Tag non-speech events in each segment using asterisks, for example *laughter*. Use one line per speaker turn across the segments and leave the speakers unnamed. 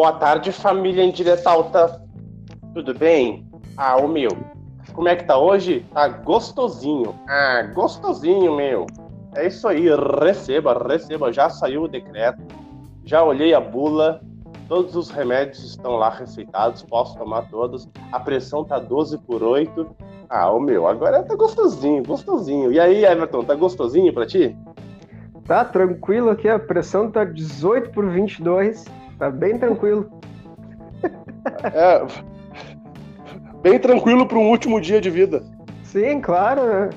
boa tarde, família em direta alta. Tudo bem? Ah, o meu. Como é que tá hoje? Tá gostosinho. Ah, gostosinho, meu. É isso aí, receba, receba. Já saiu o decreto, já olhei a bula, todos os remédios estão lá receitados, posso tomar todos. A pressão tá 12 por 8. Ah, o meu, agora tá gostosinho, gostosinho. E aí, Everton, tá gostosinho pra ti?
Tá tranquilo aqui, a pressão tá 18 por 22, tá bem tranquilo.
É, bem tranquilo para um último dia de vida.
Sim, claro, né?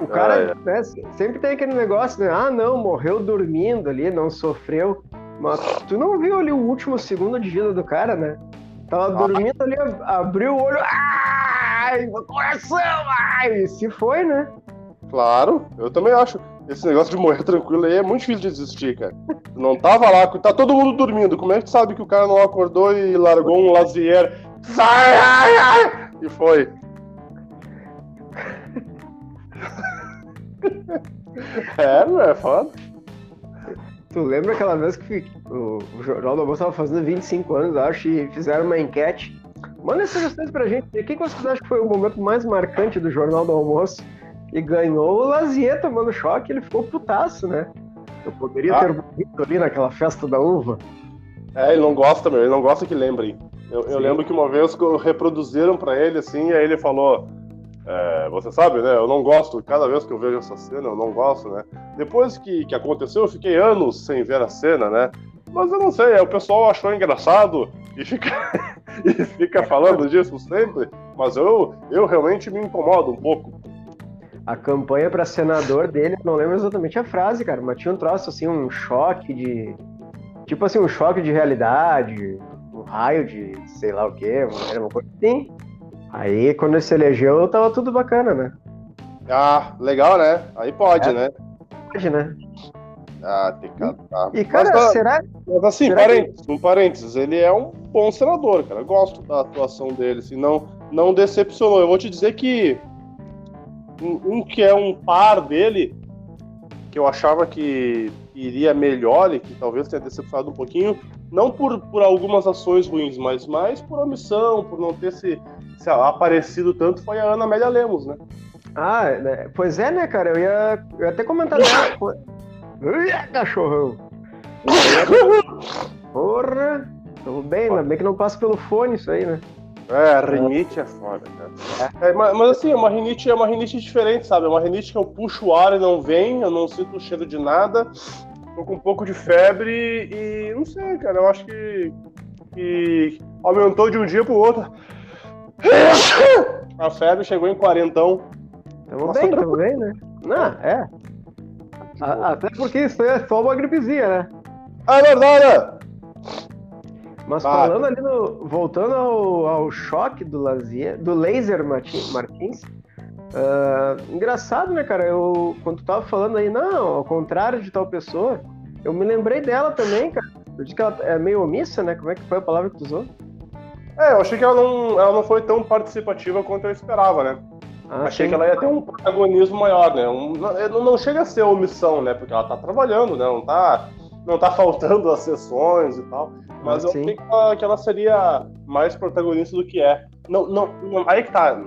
O cara ah, é. né, sempre tem aquele negócio, né? Ah, não, morreu dormindo ali, não sofreu. Mas tu não viu ali o último segundo de vida do cara, né? Tava ah. dormindo ali, abriu o olho, ai, meu coração, ai, se foi, né?
Claro, eu também acho. Esse negócio de morrer tranquilo aí é muito difícil de existir, cara. Não tava lá, tá todo mundo dormindo. Como é que tu sabe que o cara não acordou e largou um lazier? Sai, ai, ai! E foi. *laughs* é, não é foda.
Tu lembra aquela vez que o, o Jornal do Almoço tava fazendo 25 anos, acho, e fizeram uma enquete? Manda sugestões pra gente. O que vocês acham que foi o momento mais marcante do Jornal do Almoço? E ganhou o Lazier tomando choque, ele ficou putaço, né? Eu poderia ah. ter morrido ali naquela festa da uva.
É, ele não gosta, meu, ele não gosta que lembrem. Eu, eu lembro que uma vez reproduziram para ele assim, e aí ele falou: é, Você sabe, né? Eu não gosto, cada vez que eu vejo essa cena, eu não gosto, né? Depois que, que aconteceu, eu fiquei anos sem ver a cena, né? Mas eu não sei, o pessoal achou engraçado e fica, *laughs* e fica falando disso sempre, mas eu, eu realmente me incomodo um pouco
a campanha para senador dele, não lembro exatamente a frase, cara, mas tinha um troço assim, um choque de. Tipo assim, um choque de realidade, um raio de sei lá o quê, uma coisa assim. Aí quando ele se elegeu, tava tudo bacana, né?
Ah, legal, né? Aí pode, é, né?
Pode, né?
Ah, tem que.
E, cara, mas, será.
Mas assim, será parênteses, que... um parênteses, ele é um bom senador, cara. Eu gosto da atuação dele, assim, não, não decepcionou. Eu vou te dizer que um, um, que é um par dele, que eu achava que iria melhor e que talvez tenha decepcionado um pouquinho, não por, por algumas ações ruins, mas mais por omissão, por não ter se, se aparecido tanto, foi a Ana Amélia Lemos, né?
Ah, né? pois é, né, cara? Eu ia, eu ia até comentar dela. cachorrão! *laughs* Porra! Tudo bem, ainda bem que não passa pelo fone isso aí, né?
É, a rinite é foda, cara. É, mas, mas, assim, uma rinite é uma rinite diferente, sabe? É uma rinite que eu puxo o ar e não vem, eu não sinto o cheiro de nada, tô com um pouco de febre e não sei, cara, eu acho que, que aumentou de um dia pro outro. *coughs* A febre chegou em quarentão.
Tamo Nossa, bem, tamo bem, né? Não, é. A, até porque isso é só uma gripezinha, né?
Ah, é verdade!
Mas falando ali no. Voltando ao, ao choque do Lazier, do Laser Martins. Uh, engraçado, né, cara? Eu, quando tu tava falando aí, não, ao contrário de tal pessoa, eu me lembrei dela também, cara. Eu disse que ela é meio omissa, né? Como é que foi a palavra que tu usou?
É, eu achei que ela não, ela não foi tão participativa quanto eu esperava, né? Ah, achei sim. que ela ia ter um protagonismo maior, né? Um, não, não chega a ser omissão, né? Porque ela tá trabalhando, né? Não tá não tá faltando as sessões e tal. Mas ah, eu sim. achei que ela, que ela, seria mais protagonista do que é. Não, não, não, aí que tá.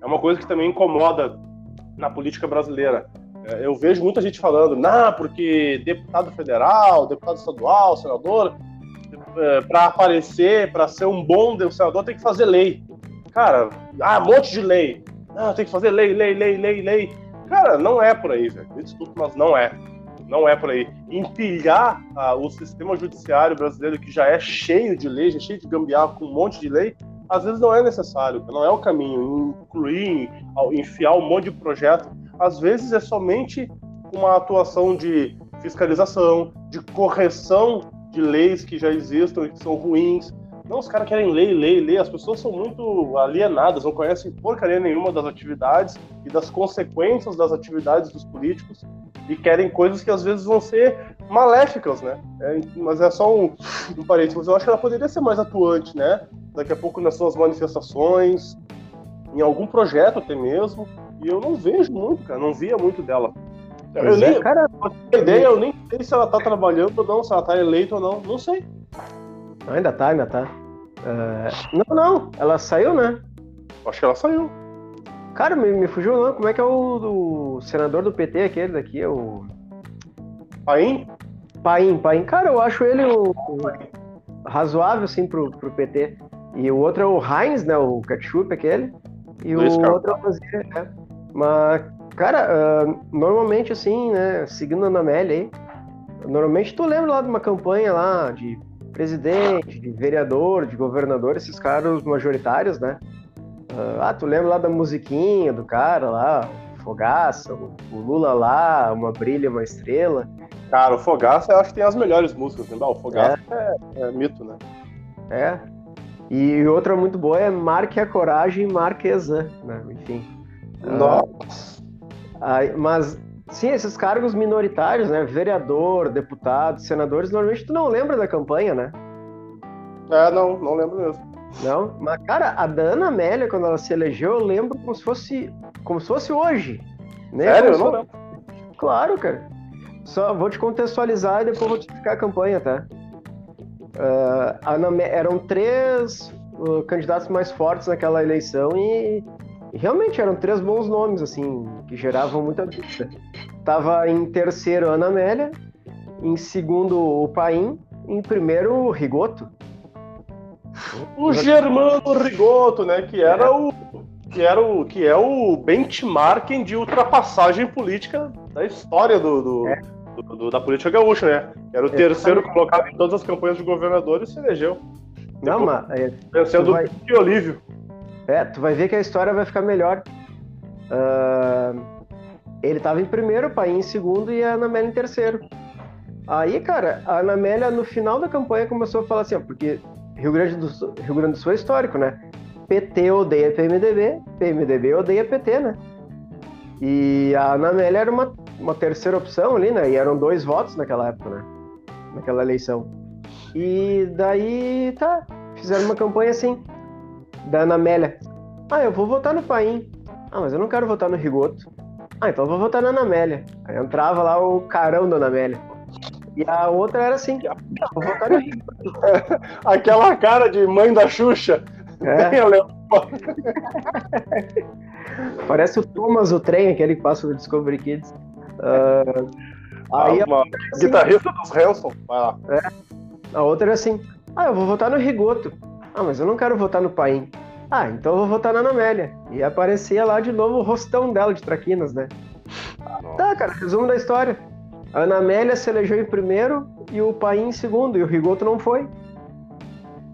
É uma coisa que também incomoda na política brasileira. É, eu vejo muita gente falando, não, porque deputado federal, deputado estadual, senador, é, para aparecer, para ser um bom senador, tem que fazer lei. Cara, ah, um monte de lei. Ah, tem que fazer lei, lei, lei, lei, lei. Cara, não é por aí, velho. Desculpa, mas não é não é por aí. Empilhar ah, o sistema judiciário brasileiro, que já é cheio de leis, é cheio de gambiarra com um monte de lei, às vezes não é necessário, não é o caminho. Incluir, enfiar um monte de projeto, às vezes é somente uma atuação de fiscalização, de correção de leis que já existam e que são ruins. Não, os caras querem lei, lei, lei. As pessoas são muito alienadas, não conhecem porcaria nenhuma das atividades e das consequências das atividades dos políticos e querem coisas que às vezes vão ser maléficas, né? É, mas é só um, um parênteses. Mas eu acho que ela poderia ser mais atuante, né? Daqui a pouco nas suas manifestações, em algum projeto até mesmo. E eu não vejo muito, cara. Não via muito dela. Eu nem, é, cara, ter ideia, eu nem sei se ela tá trabalhando ou não, se ela tá eleita ou não. Não sei.
Ainda tá, ainda tá. Uh, não, não, ela saiu, né?
Acho que ela saiu.
Cara, me, me fugiu não. Como é que é o do senador do PT, aquele daqui? É o.
Paim?
Paim, Paim. Cara, eu acho ele o, o razoável, assim, pro, pro PT. E o outro é o Heinz, né? O ketchup, aquele. E Luiz o outro é o Fazia, né? Mas, cara, uh, normalmente, assim, né? Seguindo a Amélia aí, normalmente tu lembra lá de uma campanha lá de presidente, de vereador, de governador, esses caras majoritários, né? Ah, tu lembra lá da musiquinha do cara lá, Fogaça, o, o Lula lá, uma brilha, uma estrela.
Cara, o Fogaça eu acho que tem as melhores músicas, né? O Fogaça é. É, é mito, né?
É. E outra muito boa é Marque a Coragem, Marquesa, né? Enfim.
Nossa.
Uh, mas, sim, esses cargos minoritários, né? Vereador, deputado, senadores, normalmente tu não lembra da campanha, né?
É, não, não lembro mesmo.
Não, mas cara, a Dana Amélia, quando ela se elegeu, eu lembro como se fosse, como se fosse hoje.
Né? Sério? Eu não lembro.
Claro, cara. Só vou te contextualizar e depois vou te explicar a campanha, tá? Uh, eram três uh, candidatos mais fortes naquela eleição e, e, realmente eram três bons nomes, assim, que geravam muita dúvida. Tava em terceiro Ana Amélia, em segundo o Paim, em primeiro o Rigoto.
O Germano Rigoto, né? Que era é. o. Que, era o, que é o benchmarking de ultrapassagem política da história do, do, é. do, do da política gaúcha, né? Era o terceiro colocado em todas as campanhas de governador e se elegeu.
Não, mas. É,
vencendo vai... o Olívio.
É, tu vai ver que a história vai ficar melhor. Uh, ele estava em primeiro, o Pai em segundo e a Anamélia em terceiro. Aí, cara, a Anamélia no final da campanha começou a falar assim, ó, porque Rio Grande do Sul, Rio Grande do Sul é histórico, né? PT odeia PMDB, PMDB odeia PT, né? E a Ana Amélia era uma, uma terceira opção ali, né? E eram dois votos naquela época, né? Naquela eleição. E daí, tá, fizeram uma campanha assim, da Ana Amélia. Ah, eu vou votar no Paim. Ah, mas eu não quero votar no Rigoto. Ah, então eu vou votar na Ana Amélia. Aí entrava lá o carão da Ana Amélia. E a outra era assim, vou votar no *laughs*
Aquela cara de mãe da Xuxa. É. *laughs*
Parece o Thomas, o trem, aquele que passa no Discovery Kids. Uh,
aí uma assim, guitarrista dos Hanson, vai lá.
É. A outra era assim, ah, eu vou votar no Rigoto. Ah, mas eu não quero votar no Paim. Ah, então eu vou votar na Anamélia. E aparecia lá de novo o rostão dela de traquinas, né? Nossa. Tá, cara, resumo da história. A Ana Amélia se elegeu em primeiro e o Paim em segundo, e o Rigoto não foi.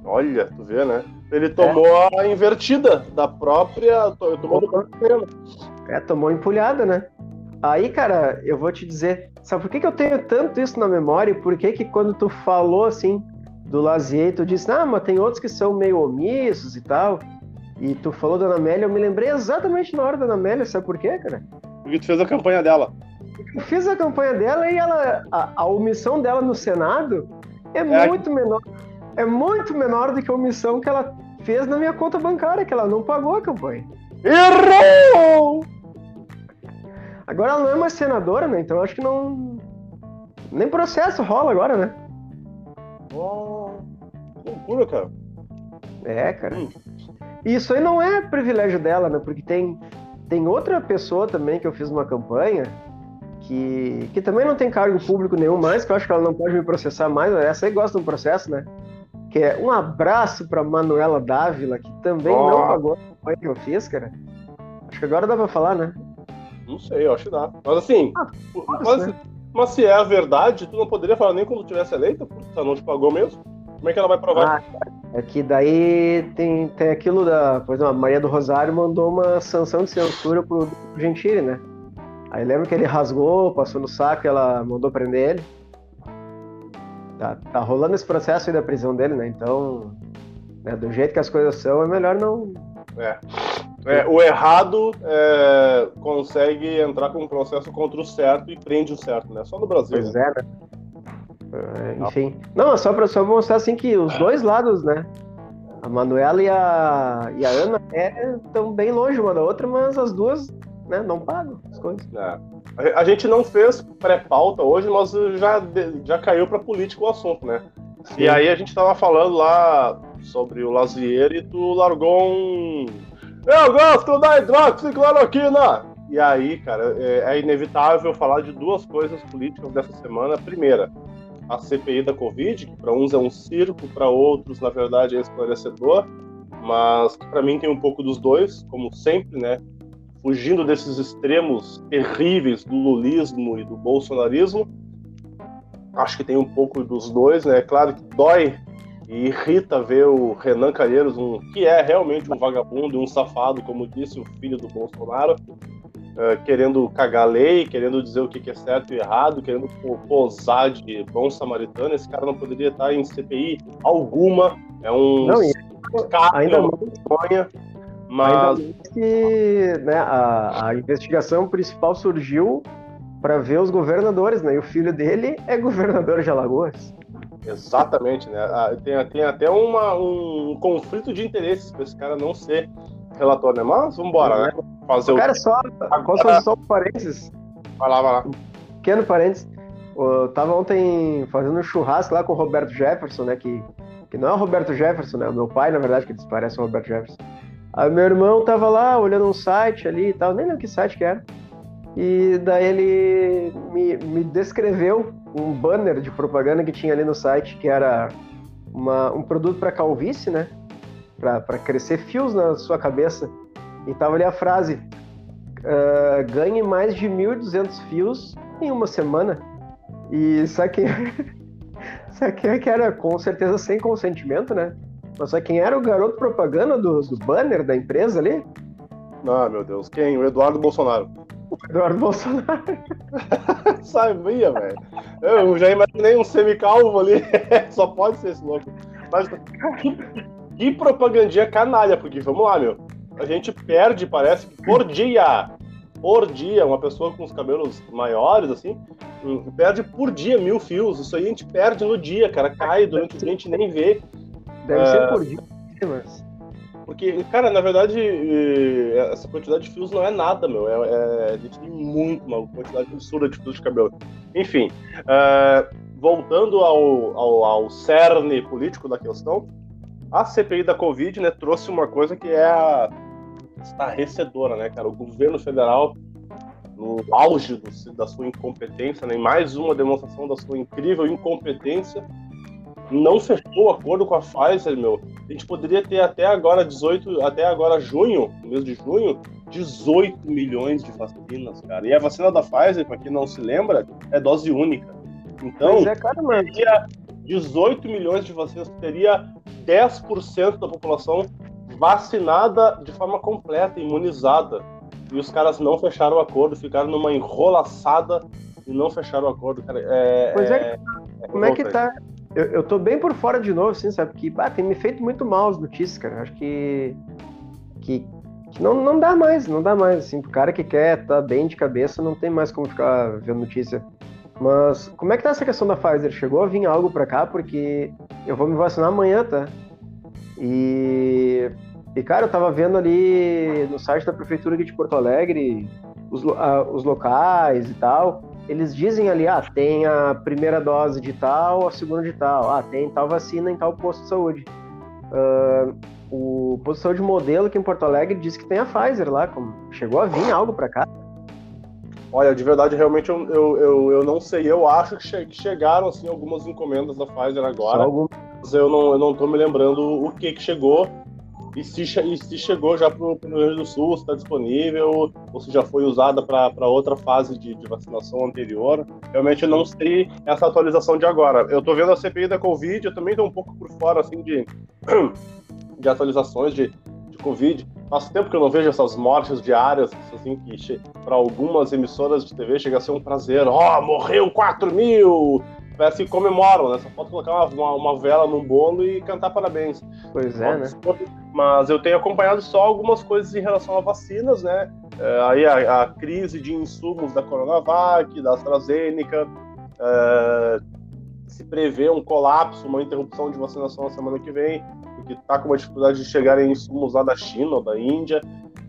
Olha, tu vê, né? Ele tomou é. a invertida da própria. Tomou do próprio
É, tomou empulhada, né? Aí, cara, eu vou te dizer, sabe por que, que eu tenho tanto isso na memória e por que que quando tu falou assim do Lazier, tu disse, ah, mas tem outros que são meio omissos e tal, e tu falou da Ana Amélia, eu me lembrei exatamente na hora da Ana Amélia, sabe por quê, cara?
Porque tu fez a campanha dela
fiz a campanha dela e ela, a, a omissão dela no Senado é, é muito menor. É muito menor do que a omissão que ela fez na minha conta bancária, que ela não pagou a campanha.
Errou!
Agora ela não é mais senadora, né? Então acho que não. Nem processo rola agora, né?
Oh, loucura, cara.
É, cara. Hum. Isso aí não é privilégio dela, né? Porque tem, tem outra pessoa também que eu fiz uma campanha que, que também não tem cargo público nenhum mais, que eu acho que ela não pode me processar mais, essa aí gosta do processo, né? Que é um abraço para Manuela Dávila, que também oh. não pagou a que eu fiz, cara. Acho que agora dá pra falar, né?
Não sei, eu acho que dá. Mas assim, ah, mas, né? mas, se é a verdade, tu não poderia falar nem quando tivesse eleita, porque ela não te pagou mesmo? Como é que ela vai provar? Ah,
é que daí tem, tem aquilo da. Por exemplo, a Maria do Rosário mandou uma sanção de censura pro Gentili, né? Aí lembra que ele rasgou, passou no saco e ela mandou prender ele. Tá, tá rolando esse processo aí da prisão dele, né? Então, né, do jeito que as coisas são, é melhor não.
É. é o errado é, consegue entrar com um processo contra o certo e prende o certo, né? Só no Brasil.
Pois né? é, né? É, enfim. Não, só para só mostrar assim que os dois lados, né? A Manuela e a, e a Ana estão é, bem longe uma da outra, mas as duas né, não pagam as coisas. É.
A gente não fez pré-pauta hoje, mas já, já caiu para política o assunto, né? Sim. E aí a gente tava falando lá sobre o Lazier e tu largou um. Eu gosto da hidroxicloroquina! E aí, cara, é, é inevitável falar de duas coisas políticas dessa semana. Primeira, a CPI da Covid, que para uns é um circo, para outros, na verdade, é esclarecedor, mas para mim tem um pouco dos dois, como sempre, né? Fugindo desses extremos terríveis do lulismo e do bolsonarismo, acho que tem um pouco dos dois, né? É claro que dói e irrita ver o Renan Calheiros, um, que é realmente um vagabundo e um safado, como disse o filho do Bolsonaro, uh, querendo cagar a lei, querendo dizer o que é certo e errado, querendo posar de bom samaritano. Esse cara não poderia estar em CPI alguma. É um
não, ainda mais mas que né, a, a investigação principal surgiu para ver os governadores, né? E o filho dele é governador de Alagoas.
Exatamente, né? Ah, tem, tem até uma, um conflito de interesses para esse cara não ser relator, né? Mas vamos embora, né?
Fazer o cara, o... só, Agora... só um parênteses.
Vai lá, vai lá.
Pequeno parênteses. Eu tava ontem fazendo um churrasco lá com o Roberto Jefferson, né? Que, que não é o Roberto Jefferson, né? O meu pai, na verdade, que eles parecem o Roberto Jefferson. Aí meu irmão tava lá olhando um site ali e tal, nem lembro que site que era. E daí ele me, me descreveu um banner de propaganda que tinha ali no site, que era uma, um produto para calvície, né? Para crescer fios na sua cabeça. E tava ali a frase: uh, ganhe mais de 1.200 fios em uma semana. E *laughs* sabe quem é que era? Com certeza sem consentimento, né? Mas sabe quem era o garoto propaganda do, do banner da empresa ali?
Ah, meu Deus, quem? O Eduardo Bolsonaro.
Eduardo Bolsonaro. *laughs*
Sabia, velho. Eu já imaginei um semicalvo ali. *laughs* Só pode ser esse louco. Mas que, que propagandinha canalha, porque vamos lá, meu. A gente perde, parece por dia. Por dia, uma pessoa com os cabelos maiores, assim, hum, perde por dia mil fios. Isso aí a gente perde no dia, cara. Cai durante o dia, a gente nem vê.
Deve uh, ser por dia, mas.
Porque, cara, na verdade, essa quantidade de fios não é nada, meu. É, é, a gente tem muito, uma quantidade absurda de fios de cabelo. Enfim, uh, voltando ao, ao, ao cerne político da questão, a CPI da Covid né, trouxe uma coisa que é a estarrecedora, né, cara? O governo federal, no auge do, da sua incompetência, né, mais uma demonstração da sua incrível incompetência, não fechou o acordo com a Pfizer, meu. A gente poderia ter até agora 18, até agora junho, no mês de junho, 18 milhões de vacinas, cara. E a vacina da Pfizer, para quem não se lembra, é dose única. Então,
é, cara,
teria 18 milhões de vacinas, teria 10% da população vacinada de forma completa, imunizada. E os caras não fecharam o acordo, ficaram numa enrolaçada e não fecharam o acordo, cara. É,
pois é, é, é como é que tá? Eu, eu tô bem por fora de novo, assim, sabe? Que ah, tem me feito muito mal as notícias, cara. Acho que. que, que não, não dá mais, não dá mais. Assim, pro cara que quer tá bem de cabeça, não tem mais como ficar vendo notícia. Mas como é que tá essa questão da Pfizer? Chegou a vir algo pra cá? Porque eu vou me vacinar amanhã, tá? E. E, cara, eu tava vendo ali no site da prefeitura aqui de Porto Alegre os, os locais e tal eles dizem ali, ah, tem a primeira dose de tal, a segunda de tal, ah, tem tal vacina em tal posto de saúde. Uh, o posto de saúde modelo aqui em Porto Alegre diz que tem a Pfizer lá, como chegou a vir algo para cá?
Olha, de verdade, realmente eu, eu, eu, eu não sei. Eu acho que, che que chegaram assim algumas encomendas da Pfizer agora. Mas eu não, eu não tô me lembrando o que que chegou. E se, e se chegou já para o Rio Grande do Sul, se está disponível, ou se já foi usada para outra fase de, de, vacinação anterior. Realmente eu não sei essa atualização de agora. Eu estou vendo a CPI da Covid, eu também estou um pouco por fora assim, de, *clears throat* de atualizações de, de Covid. Faz tempo que eu não vejo essas mortes diárias, assim, que para algumas emissoras de TV chega a ser um prazer. Ó, oh, morreu 4 mil! Parece que comemoram, né? Só falta colocar uma, uma, vela num bolo e cantar parabéns.
Pois é, né?
Mas eu tenho acompanhado só algumas coisas em relação a vacinas, né? É, aí a, a, crise de insumos da Coronavac, da AstraZeneca, é, se prevê um colapso, uma interrupção de vacinação na semana que vem, porque está com uma dificuldade de chegar em insumos lá da China ou da Índia,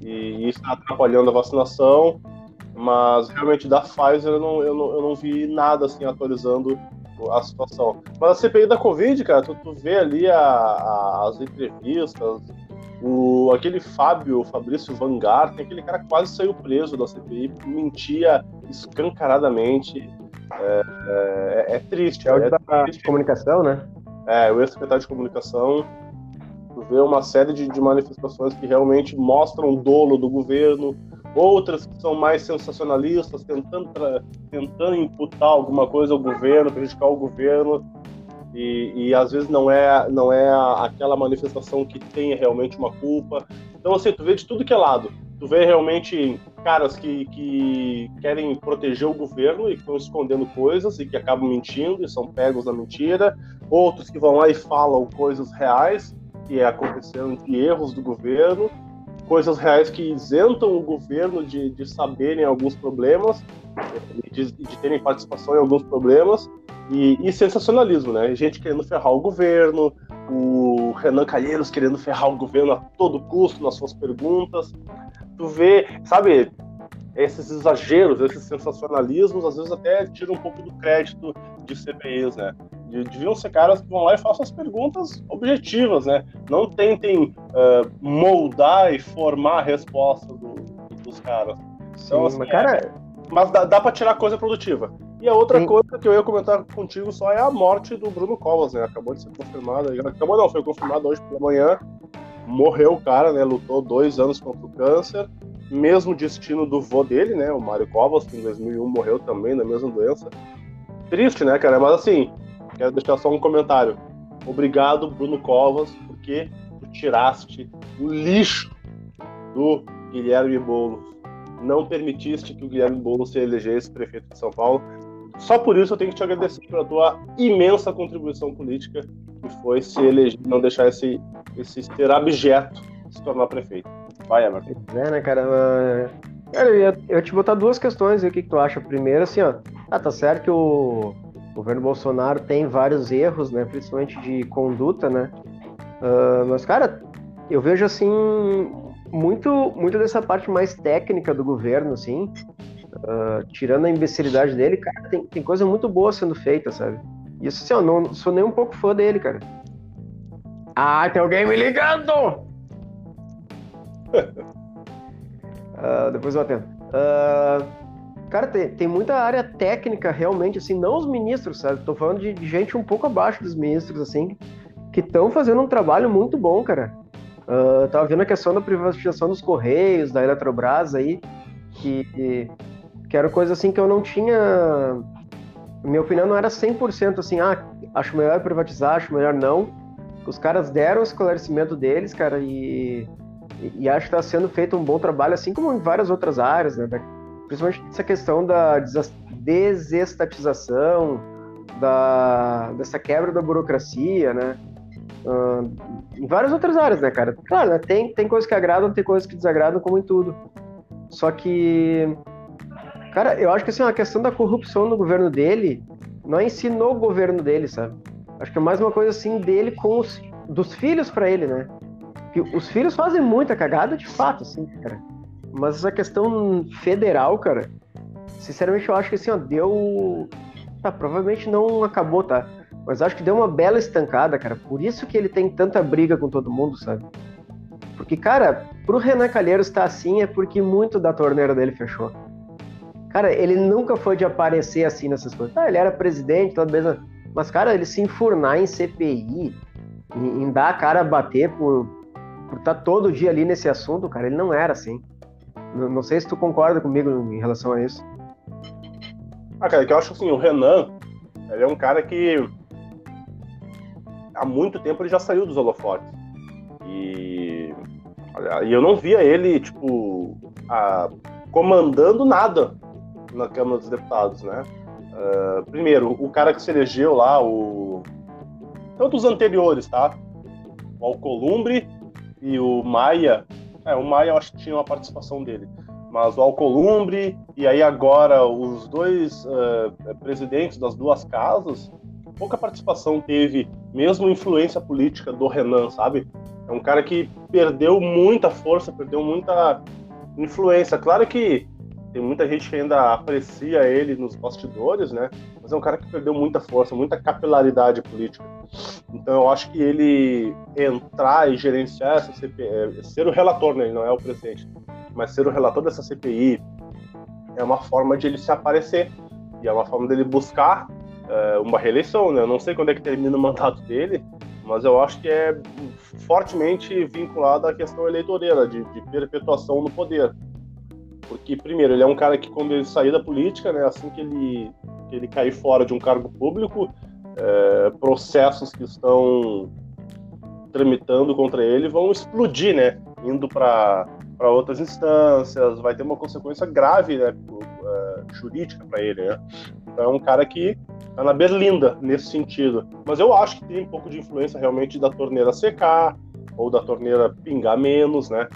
e isso está atrapalhando a vacinação. Mas realmente da Pfizer eu não, eu não, eu não vi nada assim atualizando a situação. Mas a CPI da Covid, cara, tu, tu vê ali a, a, as entrevistas, o, aquele Fábio, Fabrício Vangar, tem aquele cara quase saiu preso da CPI, mentia escancaradamente. É, é, é triste.
É o
é
da triste. comunicação, né?
É, o ex-secretário de comunicação. Tu vê uma série de, de manifestações que realmente mostram o dolo do governo, outras que são mais sensacionalistas, tentando, tentando imputar alguma coisa ao governo, prejudicar o governo. E, e, às vezes não é não é aquela manifestação que tenha realmente uma culpa. Então, assim, tu vê de tudo que é lado. Tu vê realmente caras que, que querem proteger o governo e que estão escondendo coisas e que acabam mentindo e são pegos na mentira. Outros que vão lá e falam coisas reais que aconteceram de erros do governo coisas reais que isentam o governo de, de saberem alguns problemas, de, de terem participação em alguns problemas, e, e, sensacionalismo, né? Gente querendo ferrar o governo, o Renan Calheiros querendo ferrar o governo a todo custo nas suas perguntas. Tu vê, sabe, esses exageros, esses sensacionalismos, às vezes até tiram um pouco do crédito de CPIs, né? Deviam ser caras que vão lá e façam as perguntas objetivas, né? Não tentem uh, moldar e formar a resposta do, dos caras.
Então, Sim, assim, mas, cara... É,
mas dá, dá para tirar coisa produtiva. E a outra Sim. coisa que eu ia comentar contigo só é a morte do Bruno Covas, né? Acabou de ser confirmada. Acabou não, foi confirmado hoje pela manhã. Morreu o cara, né? Lutou dois anos contra o câncer. Mesmo destino do vô dele, né? O Mário Covas, que em 2001 morreu também da mesma doença. Triste, né, cara? Mas assim, quero deixar só um comentário. Obrigado, Bruno Covas, porque tu tiraste o lixo do Guilherme Boulos. Não permitiste que o Guilherme Boulos se elegesse prefeito de São Paulo. Só por isso eu tenho que te agradecer pela tua imensa contribuição política, que foi se eleger, não deixar esse, esse ser abjeto se tornar prefeito. Vai, Emerson.
É, né, cara? Cara, eu ia, eu te botar duas questões aí, o que, que tu acha? Primeiro, assim, ó, ah, tá certo que o governo Bolsonaro tem vários erros, né, principalmente de conduta, né, uh, mas, cara, eu vejo, assim, muito, muito dessa parte mais técnica do governo, assim, uh, tirando a imbecilidade dele, cara, tem, tem coisa muito boa sendo feita, sabe? Isso, assim, eu não sou nem um pouco fã dele, cara. Ah, tem alguém me ligando! uh, *laughs* depois eu atendo. Uh, Cara, tem, tem muita área técnica realmente, assim, não os ministros, sabe? Tô falando de, de gente um pouco abaixo dos ministros, assim, que estão fazendo um trabalho muito bom, cara. Uh, tava vendo a questão da privatização dos Correios, da Eletrobras aí, que, que era coisa assim que eu não tinha. Minha opinião não era 100% assim, ah, acho melhor privatizar, acho melhor não. Os caras deram o esclarecimento deles, cara, e, e, e acho que está sendo feito um bom trabalho, assim como em várias outras áreas, né? principalmente essa questão da desestatização, da, dessa quebra da burocracia, né? Uh, em várias outras áreas, né, cara? Claro, né, tem, tem coisas que agradam, tem coisas que desagradam, como em tudo. Só que, cara, eu acho que assim, a questão da corrupção no governo dele não ensinou o governo dele, sabe? Acho que é mais uma coisa assim dele com os dos filhos para ele, né? Que os filhos fazem muita cagada de fato, assim, cara. Mas essa questão federal, cara, sinceramente eu acho que assim, ó, deu. Tá, provavelmente não acabou, tá? Mas acho que deu uma bela estancada, cara. Por isso que ele tem tanta briga com todo mundo, sabe? Porque, cara, pro Renan Calheiros estar assim é porque muito da torneira dele fechou. Cara, ele nunca foi de aparecer assim nessas coisas. Ah, ele era presidente, toda vez. Mas, cara, ele se enfurnar em CPI, em, em dar a cara a bater por, por estar tá todo dia ali nesse assunto, cara, ele não era assim. Não sei se tu concorda comigo em relação a isso.
Ah, cara, que eu acho assim, o Renan, ele é um cara que há muito tempo ele já saiu dos holofotes. E, e eu não via ele, tipo, a, comandando nada na Câmara dos Deputados, né? Uh, primeiro, o cara que se elegeu lá, o. Tanto os anteriores, tá? O Alcolumbre e o Maia, é, o Maia eu acho que tinha uma participação dele. Mas o Alcolumbre e aí agora os dois uh, presidentes das duas casas, pouca participação teve, mesmo influência política do Renan, sabe? É um cara que perdeu muita força, perdeu muita influência. Claro que tem muita gente que ainda aprecia ele nos bastidores, né? Mas é um cara que perdeu muita força, muita capilaridade política. Então eu acho que ele entrar e gerenciar essa CPI, é, ser o relator, né? Ele não é o presidente, mas ser o relator dessa CPI é uma forma de ele se aparecer e é uma forma dele buscar é, uma reeleição, né? Eu não sei quando é que termina o mandato dele, mas eu acho que é fortemente vinculado à questão eleitoreira, de, de perpetuação no poder. Porque, primeiro, ele é um cara que, quando ele sair da política, né, assim que ele, que ele cair fora de um cargo público, é, processos que estão tramitando contra ele vão explodir, né? Indo para outras instâncias, vai ter uma consequência grave né, é, jurídica para ele. Né? Então é um cara que tá na berlinda nesse sentido. Mas eu acho que tem um pouco de influência realmente da torneira secar ou da torneira pingar menos, né?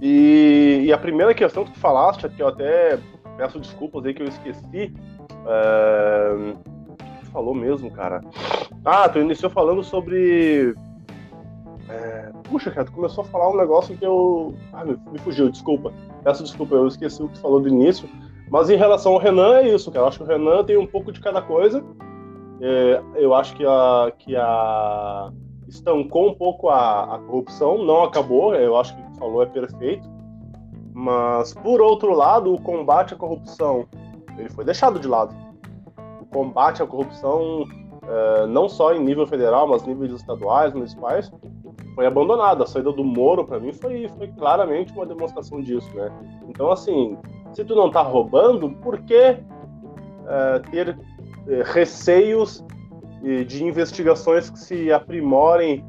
E, e, a primeira questão que tu falaste, que eu até peço desculpas aí que eu esqueci. É... Tu falou mesmo, cara. Ah, tu iniciou falando sobre. É... Puxa, cara, tu começou a falar um negócio que eu. Ah, me, me fugiu, desculpa. Peço desculpa, eu esqueci o que tu falou do início. Mas em relação ao Renan, é isso, cara. Eu acho que o Renan tem um pouco de cada coisa. É, eu acho que a, que a estancou um pouco a, a corrupção, não acabou, eu acho que falou é perfeito. Mas, por outro lado, o combate à corrupção ele foi deixado de lado. O combate à corrupção, é, não só em nível federal, mas níveis estaduais, municipais, foi abandonado. A saída do Moro, para mim, foi, foi claramente uma demonstração disso, né? Então, assim, se tu não está roubando, por que é, ter é, receios de investigações que se aprimorem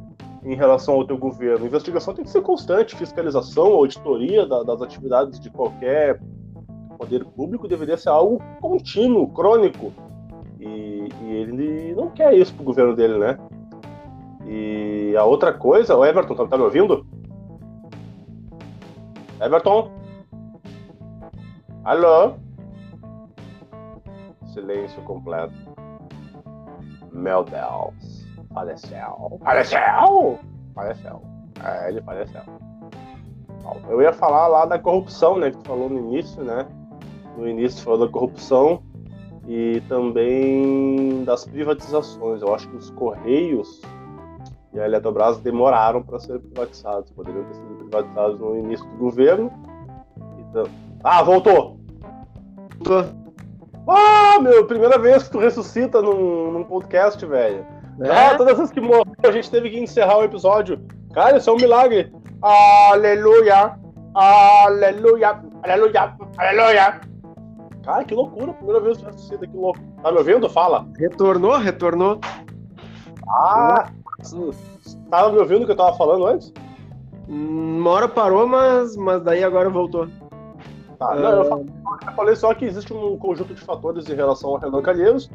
em relação ao teu governo? Investigação tem que ser constante, fiscalização, auditoria das atividades de qualquer poder público deveria ser algo contínuo, crônico. E, e ele não quer isso pro governo dele, né? E a outra coisa, o Everton, tá, tá me ouvindo? Everton? Alô? Silêncio completo. Meu Deus. Faleceu. Faleceu! Faleceu. É, ele faleceu. Eu ia falar lá da corrupção, né? Que tu falou no início, né? No início falou da corrupção e também das privatizações. Eu acho que os Correios e a Eletrobras demoraram para ser privatizados. Poderiam ter sido privatizados no início do governo. Então... Ah, voltou! Ah, meu, primeira vez que tu ressuscita num, num podcast, velho. É? Ah, todas as que morreu, a gente teve que encerrar o episódio. Cara, isso é um milagre. Aleluia! Aleluia! Aleluia! Aleluia! Cara, que loucura, primeira vez que tu ressuscita, que louco. Tá me ouvindo? Fala.
Retornou, retornou.
Ah, tava me ouvindo o que eu tava falando antes?
Uma hora parou, mas, mas daí agora voltou.
Tá, não, eu, falei, eu, falei, só que existe um conjunto de fatores em relação ao Renan Calheiros,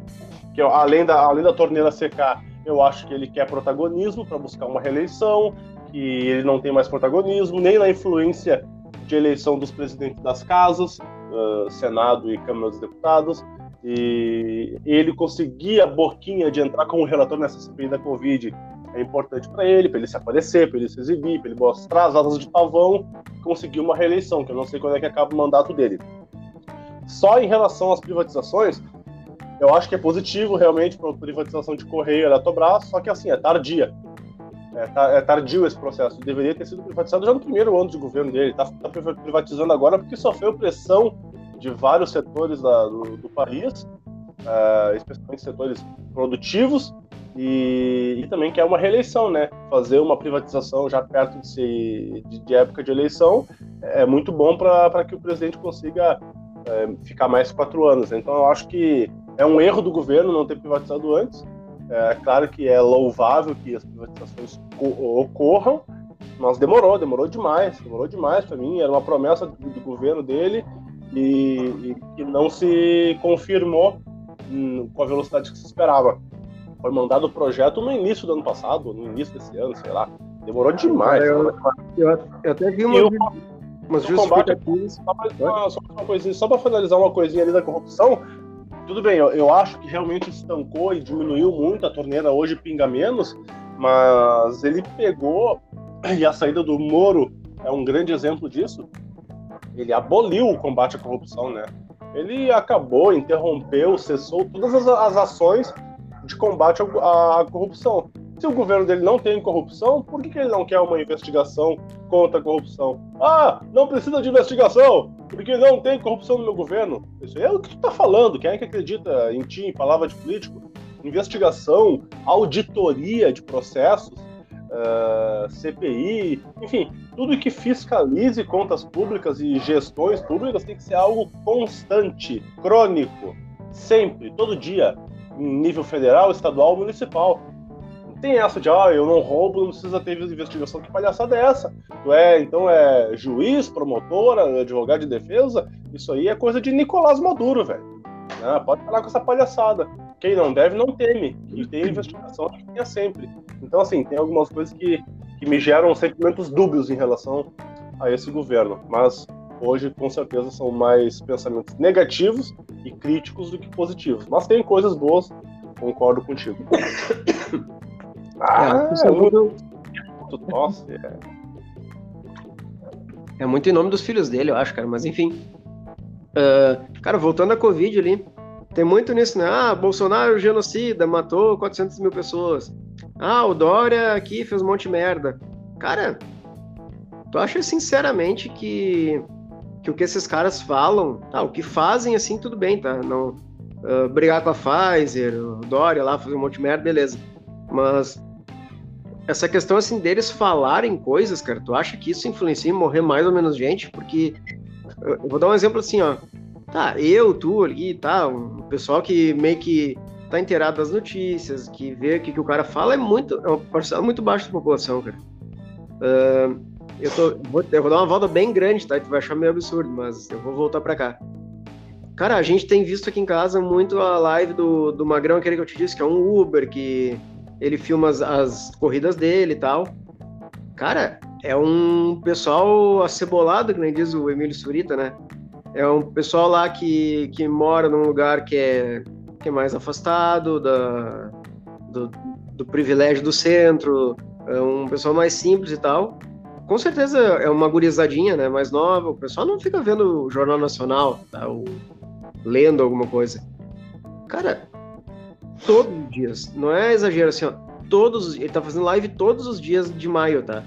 que além da, além da torneira secar, eu acho que ele quer protagonismo para buscar uma reeleição, que ele não tem mais protagonismo, nem na influência de eleição dos presidentes das casas, uh, Senado e Câmara dos Deputados, e ele conseguia a boquinha de entrar como relator nessa CPI da Covid é importante para ele, para ele se aparecer, para ele se exibir, para ele mostrar as asas de pavão conseguir uma reeleição, que eu não sei quando é que acaba o mandato dele. Só em relação às privatizações, eu acho que é positivo realmente para a privatização de Correio e Eletrobras, só que assim, é tardia. É, é, tardio esse processo. Deveria ter sido privatizado já no primeiro ano de governo dele. Está tá privatizando agora porque sofreu pressão de vários setores da, do, do, país, uh, especialmente setores produtivos, e, e, também quer uma reeleição, né? Fazer uma privatização já perto de, de, de época de eleição é muito bom para que o presidente consiga é, ficar mais quatro anos. Né? Então eu acho que é um erro do governo não ter privatizado antes. É claro que é louvável que as privatizações ocorram, mas demorou, demorou demais, demorou demais para mim. Era uma promessa do, do governo dele e, que não se confirmou hum, com a velocidade que se esperava. Foi mandado o projeto no início do ano passado, no início desse ano, sei lá. Demorou demais.
Eu, eu, eu até vi uma,
umas justificativas. Só para só uma coisinha, só para finalizar uma coisinha ali da corrupção, tudo bem, eu, eu acho que realmente estancou e diminuiu muito, a torneira hoje pinga menos, mas ele pegou, *clears throat* e a saída do Moro é um grande exemplo disso, ele aboliu o combate à corrupção, né? Ele acabou, interrompeu, cessou todas as, as ações de combate à corrupção. Se o governo dele não tem corrupção, por que, que ele não quer uma investigação contra a corrupção? Ah, não precisa de investigação, porque não tem corrupção no meu governo. Isso é o que tu tá falando. Quem é que acredita em ti, em palavra de político? Investigação, auditoria de processos, uh, eh, CPI, enfim, tudo que fiscalize contas públicas e gestões públicas tem que ser algo constante, crônico, sempre, todo dia, em nível federal, estadual, municipal tem essa de, ah, eu não roubo, não precisa ter investigação. Que palhaçada é essa? Tu é, então, é juiz, promotora, advogado de defesa? Isso aí é coisa de Nicolás Maduro, velho. Né? Pode falar com essa palhaçada. Quem não deve, não teme. E tem investigação que tenha sempre. Então, assim, tem algumas coisas que, que me geram sentimentos dúbios em relação a esse governo. Mas hoje, com certeza, são mais pensamentos negativos e críticos do que positivos. Mas tem coisas boas, concordo contigo. *coughs*
Ah, é, é muito... Nossa, é. é muito em nome dos filhos dele, eu acho, cara. Mas enfim. Uh, cara, voltando à Covid ali, tem muito nisso, né? Ah, Bolsonaro genocida, matou 400 mil pessoas. Ah, o Dória aqui fez um monte de merda. Cara, tu acha sinceramente que, que o que esses caras falam, tá, o que fazem assim, tudo bem, tá? Não, uh, brigar com a Pfizer, o Dória lá fazer um monte de merda, beleza. Mas essa questão assim deles falarem coisas, cara, tu acha que isso influencia em morrer mais ou menos gente? Porque eu vou dar um exemplo assim, ó. Tá, eu, tu ali, tá, um pessoal que meio que tá inteirado das notícias, que vê o que, que o cara fala, é muito, é uma parcela muito baixa da população, cara. Uh, eu, tô, vou, eu vou dar uma volta bem grande, tá? Tu vai achar meio absurdo, mas eu vou voltar pra cá. Cara, a gente tem visto aqui em casa muito a live do, do Magrão, aquele que eu te disse, que é um Uber, que ele filma as, as corridas dele e tal. Cara, é um pessoal acebolado, que nem diz o Emílio Surita, né? É um pessoal lá que, que mora num lugar que é, que é mais afastado da, do, do privilégio do centro, é um pessoal mais simples e tal. Com certeza é uma gurizadinha, né? Mais nova. O pessoal não fica vendo o Jornal Nacional, tá? Ou lendo alguma coisa. Cara, todos os dias. Não é exagero assim, ó. Todos, ele tá fazendo live todos os dias de maio, tá?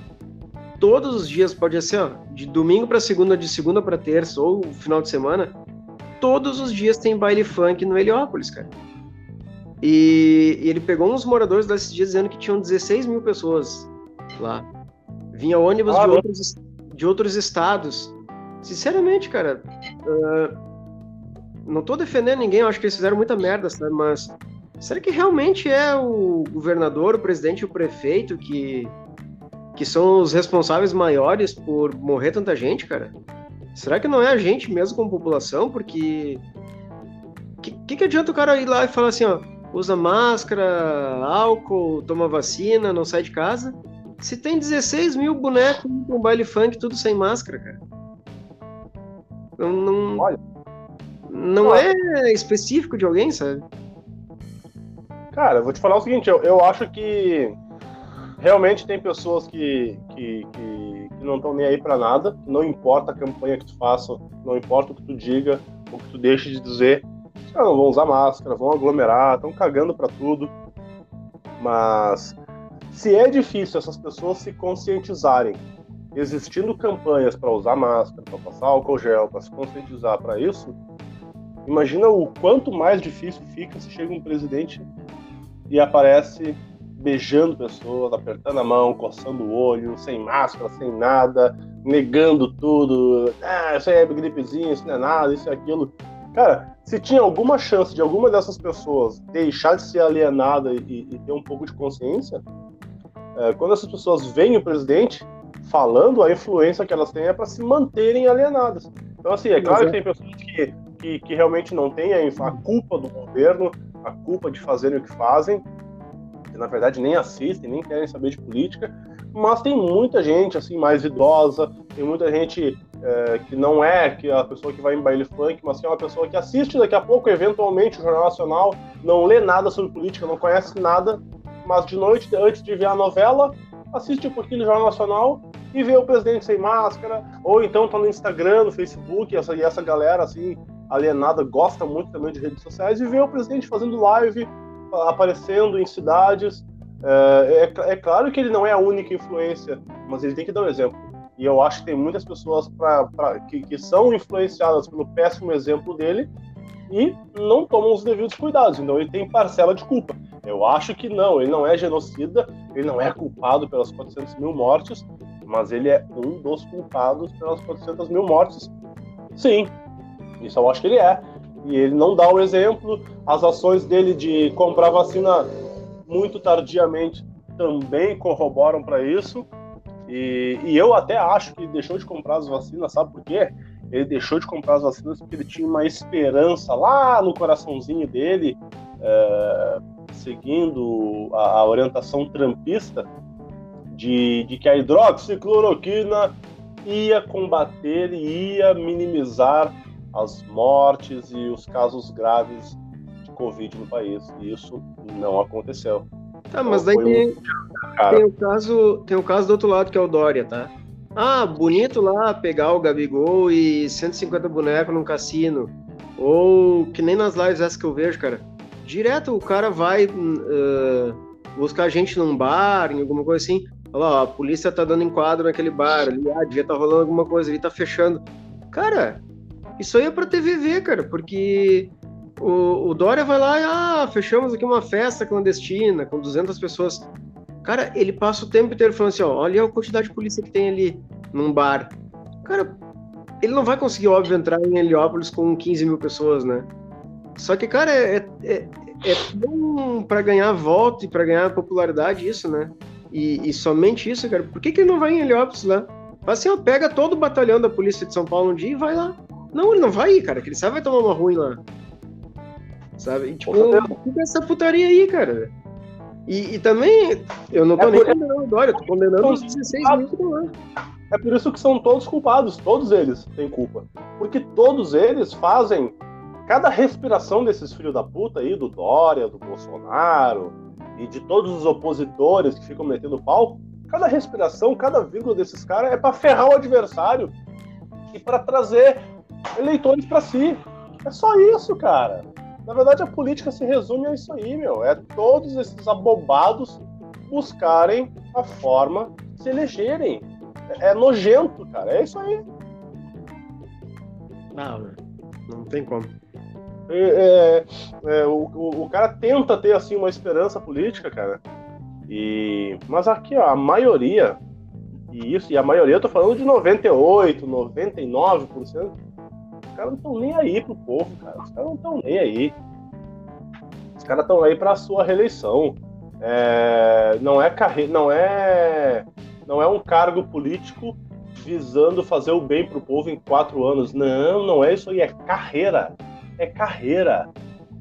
Todos os dias, pode ser, ó, de domingo para segunda, de segunda para terça ou final de semana, todos os dias tem baile funk no Heliópolis, cara. E, e ele pegou uns moradores desses dias dizendo que tinham 16 mil pessoas lá. Vinha ônibus ah, de, outros, de outros estados. Sinceramente, cara, uh, não tô defendendo ninguém, eu acho que eles fizeram muita merda, sabe? Mas Será que realmente é o governador, o presidente e o prefeito que, que são os responsáveis maiores por morrer tanta gente, cara? Será que não é a gente mesmo como população? Porque. O que, que, que adianta o cara ir lá e falar assim, ó, usa máscara, álcool, toma vacina, não sai de casa? Se tem 16 mil bonecos com baile funk, tudo sem máscara, cara. Não, não, Olha. não é específico de alguém, sabe?
Cara, vou te falar o seguinte, eu, eu acho que realmente tem pessoas que, que, que, que não estão nem aí para nada, não importa a campanha que tu faça, não importa o que tu diga, o que tu deixe de dizer, não vão usar máscara, vão aglomerar, estão cagando para tudo. Mas se é difícil essas pessoas se conscientizarem, existindo campanhas para usar máscara, para passar álcool gel, para se conscientizar para isso, imagina o quanto mais difícil fica se chega um presidente e aparece beijando pessoas, apertando a mão, coçando o olho, sem máscara, sem nada, negando tudo. Ah, isso aí é gripezinha, isso não é nada, isso é aquilo. Cara, se tinha alguma chance de alguma dessas pessoas deixar de ser alienada e, e ter um pouco de consciência, é, quando essas pessoas veem o presidente falando, a influência que elas têm é para se manterem alienadas. Então, assim, é claro que tem pessoas que, que, que realmente não têm a culpa do governo, a culpa de fazerem o que fazem, que na verdade nem assistem, nem querem saber de política, mas tem muita gente assim mais idosa, tem muita gente é, que não é que a pessoa que vai em baile funk, mas que é uma pessoa que assiste daqui a pouco, eventualmente, o Jornal Nacional, não lê nada sobre política, não conhece nada, mas de noite, antes de ver a novela, assiste um pouquinho do Jornal Nacional e vê o presidente sem máscara, ou então tá no Instagram, no Facebook, essa, e essa galera assim, alienada, gosta muito também de redes sociais, e vê o presidente fazendo live, aparecendo em cidades. É, é, é claro que ele não é a única influência, mas ele tem que dar um exemplo. E eu acho que tem muitas pessoas pra, pra que, que são influenciadas pelo péssimo exemplo dele e não tomam os devidos cuidados. Então ele tem parcela de culpa. Eu acho que não, ele não é genocida, ele não é culpado pelas 400 mil mortes, mas ele é um dos culpados pelas 400 mil mortes. Sim, isso eu acho que ele é. E ele não dá o exemplo. As ações dele de comprar vacina muito tardiamente também corroboram para isso. E, e, eu até acho que ele deixou de comprar as vacinas, sabe por quê? Ele deixou de comprar as vacinas porque ele tinha uma esperança lá no coraçãozinho dele, é, seguindo a, a, orientação trampista, de, de que a hidroxicloroquina ia combater e ia minimizar as mortes e os casos graves de Covid no país. E isso não aconteceu.
Tá, mas daí tem, um... tem, o caso, tem o caso do outro lado, que é o Dória, tá? Ah, bonito lá pegar o Gabigol e 150 bonecos num cassino. Ou que nem nas lives essas que eu vejo, cara. Direto o cara vai uh, buscar gente num bar, em alguma coisa assim. Olha lá, a polícia tá dando enquadro naquele bar ali. Ah, devia tá rolando alguma coisa ali, tá fechando. Cara, isso aí é pra TVV, cara, porque o, o Dória vai lá e, ah, fechamos aqui uma festa clandestina com 200 pessoas. Cara, ele passa o tempo inteiro falando assim, ó, olha a quantidade de polícia que tem ali num bar. Cara, ele não vai conseguir, óbvio, entrar em Heliópolis com 15 mil pessoas, né? Só que, cara, é, é, é tão pra ganhar voto e pra ganhar popularidade isso, né? E, e, somente isso, cara. Por que, que ele não vai em Heliópolis lá? Assim, ó, pega todo o batalhão da polícia de São Paulo um dia e vai lá. Não, ele não vai ir, cara, que ele sabe vai tomar uma ruim lá. Sabe? E, tipo, fica essa putaria aí, cara. E, e, também, eu não tô é nem por... condenando o Dória, eu tô condenando os 16 mil que lá.
É por isso que são todos culpados, todos eles têm culpa. Porque todos eles fazem. Cada respiração desses filhos da puta aí, do Dória, do Bolsonaro e de todos os opositores que ficam metendo pau, cada respiração, cada vírgula desses caras é para ferrar o adversário e para trazer eleitores para si. É só isso, cara. Na verdade, a política se resume a isso aí, meu. É todos esses abobados buscarem a forma de se elegerem. É, nojento, cara. É isso aí.
Não, não tem como.
É, é, é, o, o, cara tenta ter assim uma esperança política, cara. E mas aqui ó, a maioria e isso e a maioria eu tô falando de 98, 99%, os caras não estão nem aí pro povo, cara. Os caras não estão nem aí. Os caras estão aí para a sua reeleição. É, não é carreira, não é, não é um cargo político visando fazer o bem pro povo em quatro anos. Não, não é isso aí. É carreira. É carreira.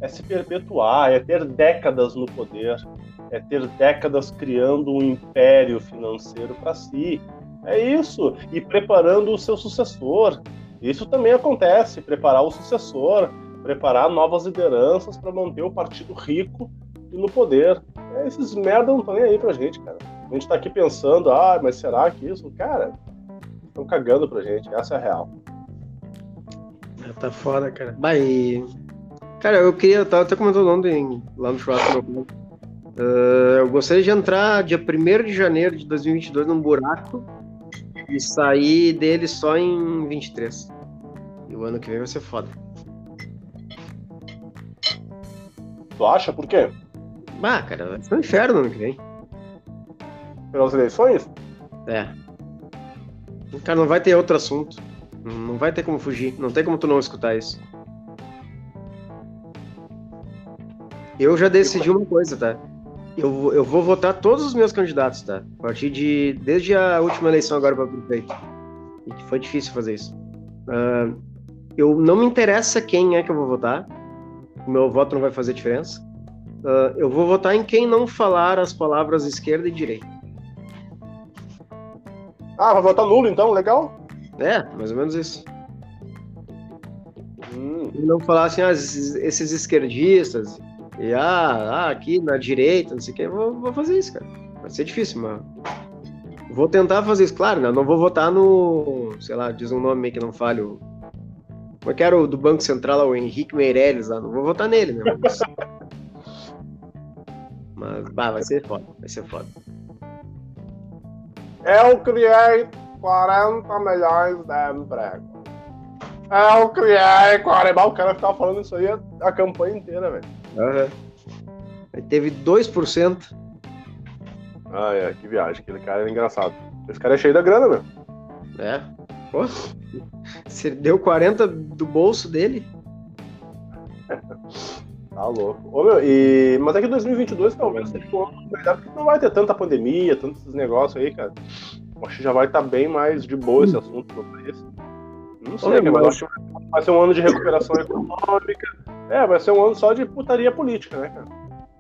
É se perpetuar. É ter décadas no poder. É ter décadas criando um império financeiro para si. É isso. E preparando o seu sucessor. Isso também acontece, preparar o sucessor, preparar novas lideranças para manter o partido rico e no poder. É, esses merda não estão nem aí pra gente, cara. A gente tá aqui pensando, ah, mas será que isso? Cara, estão cagando pra gente, essa é a real.
É, tá foda, cara. Vai. Cara, eu queria, eu tava até comentando ontem lá no churrasco meu uh, Eu gostaria de entrar dia 1 de janeiro de 2022 num buraco e sair dele só em 23. E o ano que vem vai ser foda.
Tu acha? Por quê?
Ah, cara, vai ser um inferno ano que vem.
Pelas eleições?
É. Cara, não vai ter outro assunto. Não vai ter como fugir. Não tem como tu não escutar isso. Eu já decidi uma coisa, tá? Eu, eu vou votar todos os meus candidatos, tá? A partir de. Desde a última eleição agora para prefeito. E que foi difícil fazer isso. Uh, eu não me interessa quem é que eu vou votar. Meu voto não vai fazer diferença. Uh, eu vou votar em quem não falar as palavras esquerda e direita.
Ah, vai votar nulo então, legal?
É, mais ou menos isso. Hum. E não falar assim, ah, esses esquerdistas, e ah, ah, aqui na direita, não sei o que, vou, vou fazer isso, cara. Vai ser difícil, mas Vou tentar fazer isso, claro, né? Não vou votar no. Sei lá, diz um nome que não falho. Como é que era o do Banco Central, o Henrique Meirelles lá? Não vou votar nele, né? Mas, Mas bah, vai ser foda, vai ser foda.
Eu criei 40 milhões de empregos. Eu criei 40. O cara ficava falando isso aí a, a campanha inteira, velho.
Uhum. Aí teve 2%.
Ai, ai, que viagem. Aquele cara era engraçado. Esse cara é cheio da grana, meu.
É. Pô, você deu 40 do bolso dele?
tá louco. Ô, meu, e... Mas é que 2022 talvez seja um ano porque não vai ter tanta pandemia, tantos negócios aí, cara. Acho que já vai estar tá bem mais de boa esse assunto no país. Não sei, Ô, mas acho que vai ser um ano de recuperação econômica. É, vai ser um ano só de putaria política, né, cara?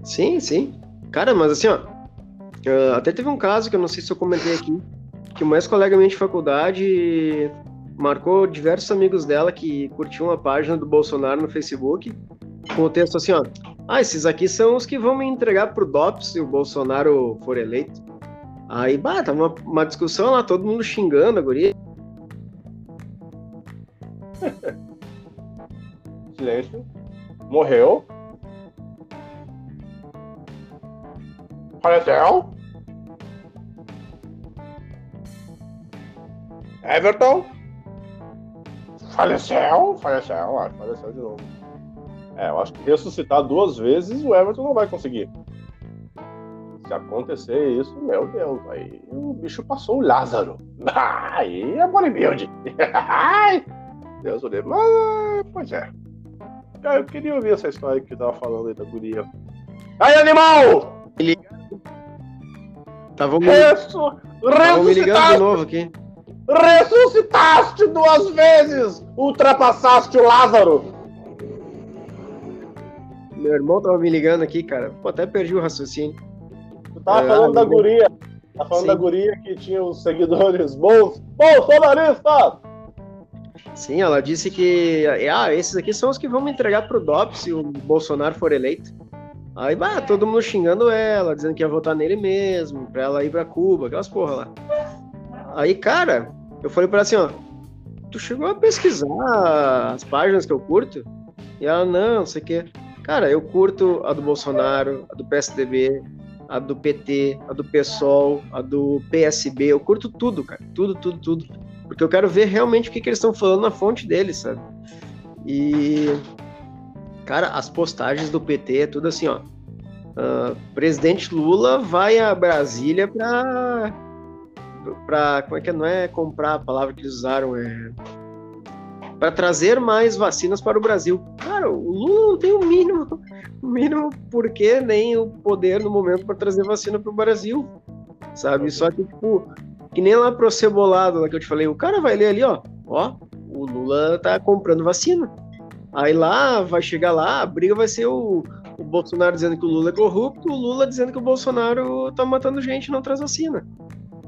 Sim, sim. Cara, mas assim, ó, até teve um caso que eu não sei se eu comentei aqui, que uma ex-colega minha de faculdade marcou diversos amigos dela que curtiam a página do Bolsonaro no Facebook, com o texto assim, ó, ah, esses aqui são os que vão me entregar pro DOPS se o Bolsonaro for eleito. Aí, bah, uma, uma discussão lá, todo mundo xingando a guria. *laughs*
Silêncio. Morreu. Faleceu. Everton. Faleceu. Faleceu, acho. Faleceu de novo. É, eu acho que ressuscitar duas vezes o Everton não vai conseguir. Se acontecer isso, meu Deus, aí o bicho passou o Lázaro. *laughs* Aí é bodybuilding. *laughs* Deus o livre. Mas, pois é. Eu queria ouvir essa história que tava falando aí da guria. Aí, animal! Ele
Tava me... Ressu... me ligando de novo aqui.
Ressuscitaste duas vezes! Ultrapassaste o Lázaro!
Meu irmão tava me ligando aqui, cara. Pô, até perdi o raciocínio.
Tu tava é, falando da guria. Tá falando Sim. da guria que tinha os seguidores bons. Bolsonaristas!
Sim, ela disse que ah, esses aqui são os que vão me entregar pro DOP se o Bolsonaro for eleito. Aí, bah, todo mundo xingando ela, dizendo que ia votar nele mesmo, pra ela ir pra Cuba, aquelas porra lá. Aí, cara, eu falei pra ela assim, ó, tu chegou a pesquisar as páginas que eu curto? E ela, não, não sei o quê. Cara, eu curto a do Bolsonaro, a do PSDB, a do PT, a do PSOL, a do PSB, eu curto tudo, cara, tudo, tudo, tudo. Porque eu quero ver realmente o que, que eles estão falando na fonte deles, sabe? E Cara, as postagens do PT é tudo assim, ó. Uh, presidente Lula vai a Brasília para para como é que é? não é comprar a palavra que eles usaram é para trazer mais vacinas para o Brasil. Cara, o Lula não tem o mínimo, o mínimo porquê nem o poder no momento para trazer vacina para o Brasil, sabe? Só que tipo que nem lá pro cebolado lá que eu te falei, o cara vai ler ali, ó, ó, o Lula tá comprando vacina. Aí lá, vai chegar lá, a briga vai ser o, o Bolsonaro dizendo que o Lula é corrupto, o Lula dizendo que o Bolsonaro tá matando gente e não traz vacina.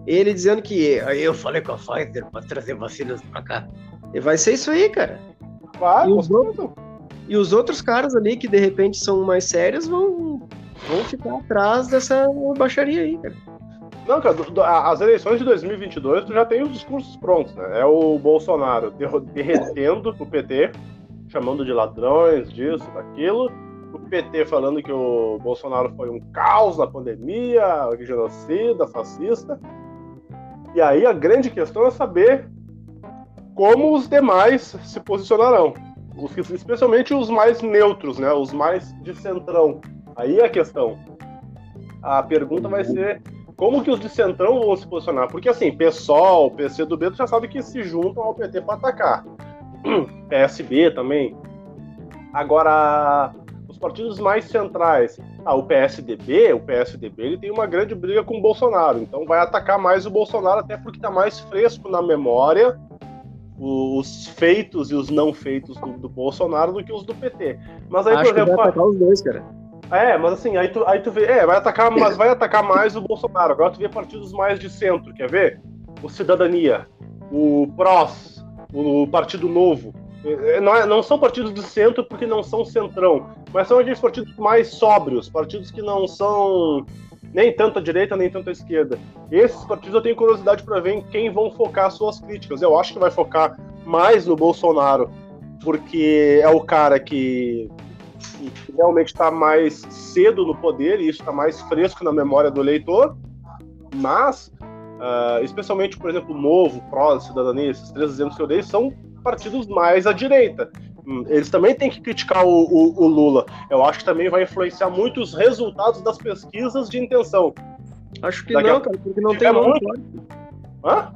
Ele dizendo que aí eu falei com a Pfizer para trazer vacinas para cá. E vai ser isso aí, cara.
Vai,
e, os outros, e os outros caras ali que de repente são mais sérios vão, vão ficar atrás dessa baixaria aí, cara.
Não, cara, as eleições de 2022 tu já tem os discursos prontos, né? É o Bolsonaro *laughs* derretendo o PT, chamando de ladrões, disso, daquilo. O PT falando que o Bolsonaro foi um caos na pandemia, genocida, fascista. E aí a grande questão é saber como os demais se posicionarão. Os, especialmente os mais neutros, né? Os mais de centrão. Aí é a questão. A pergunta vai ser como que os de centrão vão se posicionar? Porque assim, PSOL, PCdoB, tu já sabe que se juntam ao PT para atacar. *clears throat* PSB também. Agora, os partidos mais centrais, ah, o PSDB, o PSDB, ele tem uma grande briga com o Bolsonaro, então vai atacar mais o Bolsonaro até porque está mais fresco na memória os feitos e os não feitos do, do Bolsonaro do que os do PT. Mas aí,
Acho por exemplo, vai atacar os dois, cara.
É, mas assim, aí tu, aí tu vê, é, vai atacar, mas vai atacar mais o Bolsonaro. Agora tu vê partidos mais de centro, quer ver? O Cidadania, o PROS, o Partido Novo. É, não, é, não, são partidos de centro porque não são centrão, mas são aqueles partidos mais sóbrios, partidos que não são nem tanto a direita, nem tanto a esquerda. Esses partidos eu tenho curiosidade para ver em quem vão focar suas críticas. Eu acho que vai focar mais no Bolsonaro, porque é o cara que, que realmente está mais cedo no poder e isso está mais fresco na memória do eleitor. Mas, uh, especialmente, por exemplo, o Novo, Pró, Cidadania, esses três exemplos que eu dei, são partidos mais à direita. Hum, eles também têm que criticar o, o, o, Lula. Eu acho que também vai influenciar muito os resultados das pesquisas de intenção.
Acho que Daqui não, a... cara, porque não tem nome. Muito... Hã?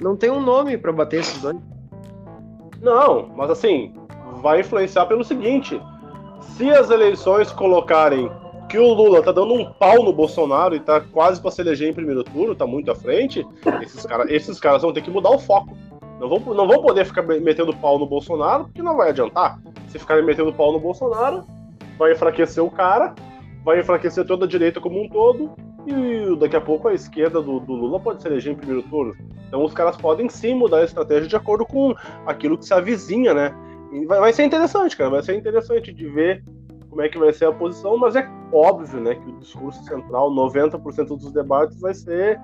Não tem um nome para bater esses dois.
Não, mas assim, vai influenciar pelo seguinte: se as eleições colocarem que o Lula tá dando um pau no Bolsonaro e tá quase para se eleger em primeiro turno, tá muito à frente, esses, cara, esses caras vão ter que mudar o foco. Não vão, não vão poder ficar metendo pau no Bolsonaro, porque não vai adiantar. Se ficarem metendo pau no Bolsonaro, vai enfraquecer o cara, vai enfraquecer toda a direita como um todo, e daqui a pouco a esquerda do, do Lula pode se eleger em primeiro turno. Então os caras podem sim mudar a estratégia de acordo com aquilo que se avizinha, né? E vai, vai ser interessante, cara. Vai ser interessante de ver como é que vai ser a posição, mas é óbvio, né, que o discurso central, 90% dos debates vai ser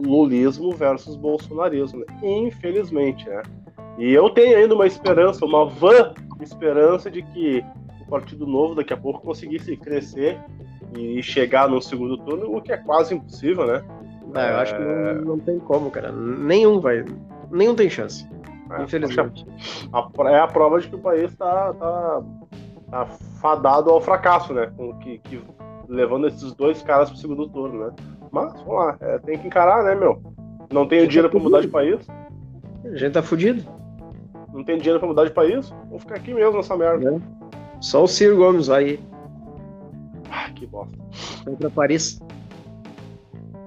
lulismo versus bolsonarismo, né? infelizmente, né? E eu tenho ainda uma esperança, uma vã esperança de que o Partido Novo daqui a pouco conseguisse crescer e chegar no segundo turno, o que é quase impossível, né?
É, eu acho que não, é. não, tem como, cara. Nenhum vai. Nenhum tem chance. É, infelizmente.
A, é a prova de que o país está tá, tá fadado ao fracasso, né? Com que, que levando esses dois caras pro segundo turno, né? Mas, vamos lá, é, tem que encarar, né, meu? Não tenho dinheiro tá pra mudar de país.
A gente tá fudido.
Não tem dinheiro pra mudar de país? Vou ficar aqui mesmo nessa merda. É.
Só o Ciro Gomes vai
Ah, que bosta.
Vai pra Paris.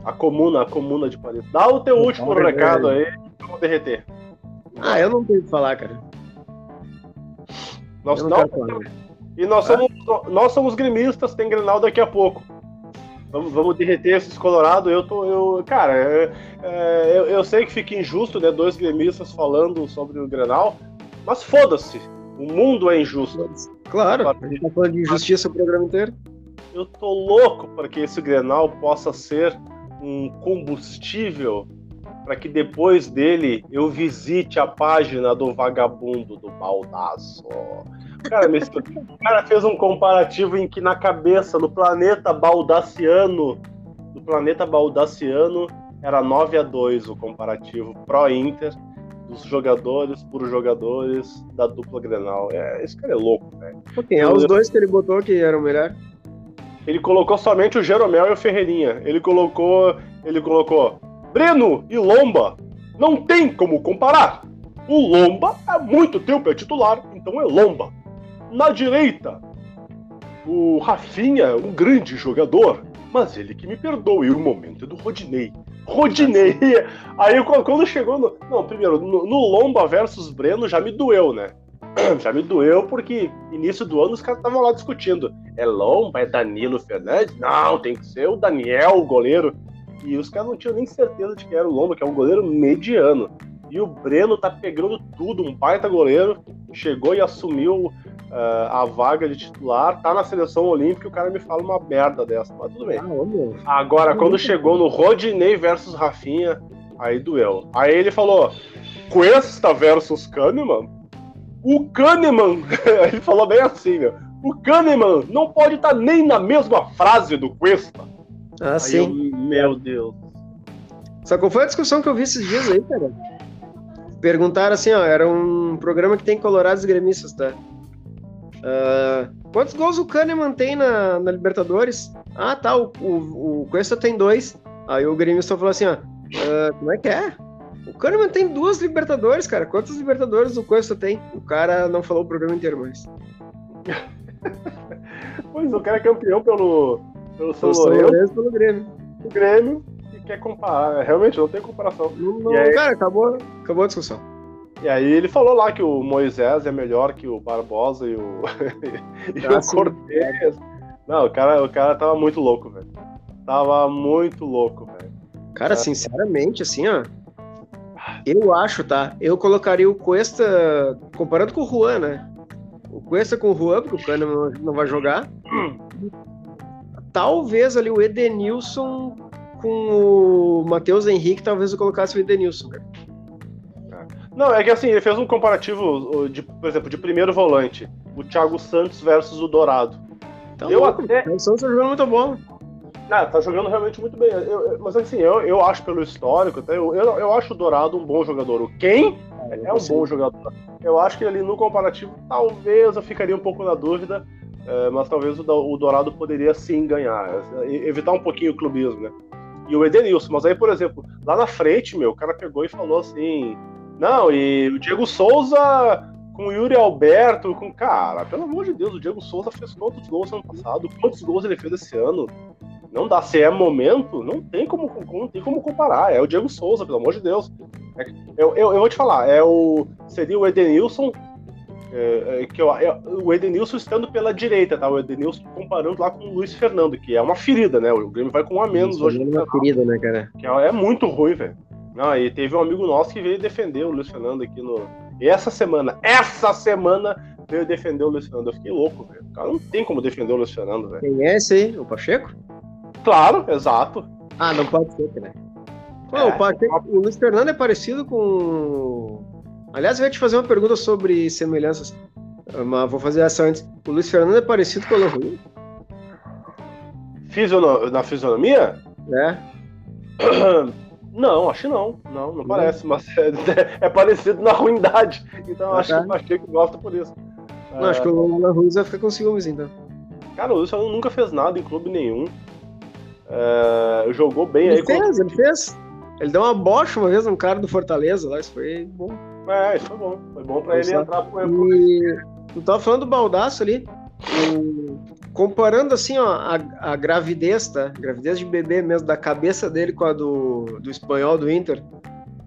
A comuna, a comuna de Paris. Dá o teu último é recado aí, vamos derreter.
Ah, eu não tenho o que falar, cara.
Nós não, não e nós somos, nós somos gremistas, tem Grenal daqui a pouco. Vamos, vamos derreter esses Colorado. Eu tô. Eu, cara, é, é, eu, eu, sei que fica injusto, né? Dois gremistas falando sobre o Grenal, mas foda-se. O mundo é injusto.
Claro, a gente tá falando de injustiça o programa inteiro.
Eu tô louco para que esse Grenal possa ser um combustível para que depois dele eu visite a página do vagabundo do baldaço. Cara, o cara fez um comparativo em que na cabeça, no planeta baldaciano, no planeta baldaciano, era 9 a 2 o comparativo pró-Inter dos jogadores por jogadores da dupla Grenal. É, esse cara é louco, velho.
Quem é os dois que ele botou que eram melhor?
Ele colocou somente o Jeromel e o Ferreirinha. Ele colocou, ele colocou Breno e Lomba. Não tem como comparar. O Lomba há muito tempo é titular, então é Lomba. Na direita, o Rafinha, um grande jogador, mas ele que me perdoe, o momento é do Rodinei. Rodinei! *laughs* Aí quando chegou no. Não, primeiro, no, no Lomba versus Breno já me doeu, né? *clears throat* Já me doeu porque início do ano os caras estavam lá discutindo. É Lomba, é Danilo Fernandes? Não, tem que ser o Daniel, o goleiro. E os caras não tinham nem certeza de que era o Lomba, que é um goleiro mediano. E o Breno tá pegando tudo, um baita goleiro. Chegou e assumiu uh, a vaga de titular. Tá na seleção olímpica e o cara me fala uma merda dessa. Mas tudo bem. Ah, Agora, quando chegou no Rodinei versus Rafinha, aí doeu. Aí ele falou: Cuesta versus Kahneman? O Kahneman, *laughs* ele falou bem assim, meu. O Kahneman não pode estar tá nem na mesma frase do Cuesta.
Ah, aí sim.
Eu, meu Deus.
Só qual foi a discussão que eu vi esses dias aí, cara? Perguntaram assim, ó, era um programa que tem colorados gremistas, tá? Uh, quantos gols o Kahneman tem na, na Libertadores? Ah, tá, o, o, o Cuesta tem dois. Aí o gremista falou assim, ó, uh, como é que é? O Kahneman tem duas Libertadores, cara. Quantas Libertadores o Cuesta tem? O cara não falou o programa inteiro, mas... *laughs*
pois, o cara é campeão pelo, pelo São Lourenço.
pelo Grêmio.
O Grêmio quer comparar. Realmente, não tem comparação.
Não, aí, cara, acabou, acabou a discussão.
E aí ele falou lá que o Moisés é melhor que o Barbosa e o, *laughs* e ah, o Cortez. Não, o cara, o cara tava muito louco, velho. Tava muito louco, velho.
Cara, sinceramente, assim, ó. Eu acho, tá? Eu colocaria o Cuesta, comparando com o Juan, né? O Cuesta com o Juan, porque o Cano não vai jogar. *clears throat* talvez ali o Edenilson com o Matheus Henrique, talvez eu colocasse o Edenilson, cara.
Não, é que assim, ele fez um comparativo, de, por exemplo, de primeiro volante, o Thiago Santos versus o Dourado.
Então, eu até... O Santos tá jogando muito bom.
Ah, tá jogando realmente muito bem. Eu, mas assim, eu, eu acho pelo histórico, até, eu, eu, eu acho o Dourado um bom jogador. O Quem é, é um bom jogador. Eu acho que ali no comparativo, talvez eu ficaria um pouco na dúvida, é, mas talvez o, o Dourado poderia sim ganhar. Evitar um pouquinho o clubismo, né? E o Edenilson, mas aí, por exemplo, lá na frente, meu, o cara pegou e falou assim: não, e o Diego Souza com o Yuri Alberto, com. Cara, pelo amor de Deus, o Diego Souza fez quantos gols ano passado? Quantos gols ele fez esse ano? Não dá, se é momento, não tem como, não tem como comparar. É o Diego Souza, pelo amor de Deus. É, eu, eu, eu vou te falar, é o, seria o Edenilson, é, é, que eu, é, o Edenilson estando pela direita, tá? O Edenilson comparando lá com o Luiz Fernando, que é uma ferida, né? O Grêmio vai com um a menos Isso, hoje.
É uma ferida, né, cara?
Que é, é muito ruim, velho. Não, e teve um amigo nosso que veio defender o Luiz Fernando aqui no. E essa semana, essa semana, veio defender o Luiz Fernando. Eu fiquei louco, velho. O cara não tem como defender o Luiz Fernando, velho.
Quem é esse aí? O Pacheco?
Claro, exato.
Ah, não pode ser, né? É, o, Pacheco, o Luiz Fernando é parecido com. Aliás, eu ia te fazer uma pergunta sobre semelhanças. Mas vou fazer essa antes. O Luiz Fernando é parecido com o Lohru?
Fisiono... Na fisionomia?
É. *clears throat*
Não, acho que não. Não, não parece, mas é, é, parecido na ruindade. Então acho que o Pacheco gosta por isso.
Não, é... acho que o Ruiz vai ficar com ciúmes, então.
Cara, o Luiz nunca fez nada em clube nenhum. É... Jogou bem
ele
aí.
Fez, Ele fez, ele deu uma bocha uma vez um cara do Fortaleza lá, isso foi bom.
É, isso foi bom. Foi bom pra ele entrar pro
e... Tu tava falando do baldaço ali. O comparando assim, ó, a, a gravidez, tá? Gravidez de bebê mesmo, da cabeça dele com a do, do espanhol do Inter,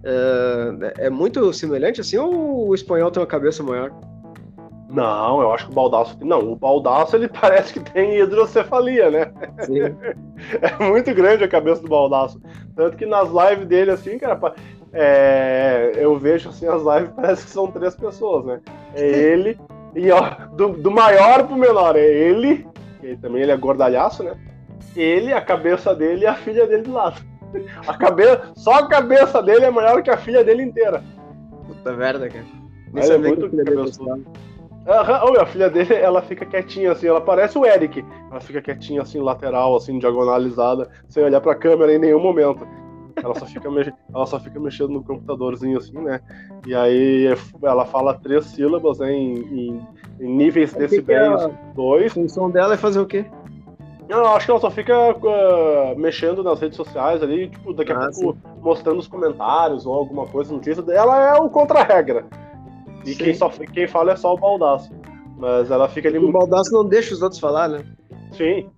é, é muito semelhante assim ou o espanhol tem uma cabeça maior?
Não, eu acho que o Baldaço. Não, o Baldaço ele *laughs* parece que tem hidrocefalia, né? Sim. *laughs* é muito grande a cabeça do Baldaço. Tanto que nas lives dele, assim, cara, é, eu vejo assim as lives, parece que são três pessoas, né? É ele, e ó, do, do maior pro menor, é ele, que também ele é gordalhaço, né? Ele, a cabeça dele e a filha dele do lado. A cabeça, só a cabeça dele é maior que a filha dele inteira.
Puta merda, cara.
Ele é muito cabeçudo. Uhum. a filha dele, ela fica quietinha assim, ela parece o Eric. Ela fica quietinha assim, lateral, assim, diagonalizada, sem olhar pra câmera em nenhum momento. Ela só fica, ela só fica mexendo no computadorzinho assim, né? E aí ela fala três sílabas né, em, em, em níveis é decibéis. É dois.
A função dela é fazer o quê?
Não, acho que ela só fica uh, mexendo nas redes sociais ali, tipo, daqui a ah, pouco sim. mostrando os comentários ou alguma coisa, notícia dela é o contra-regra. E quem, só, quem fala é só o baldaço. Mas ela fica ali.
O baldaço não deixa os outros falar, né?
Sim.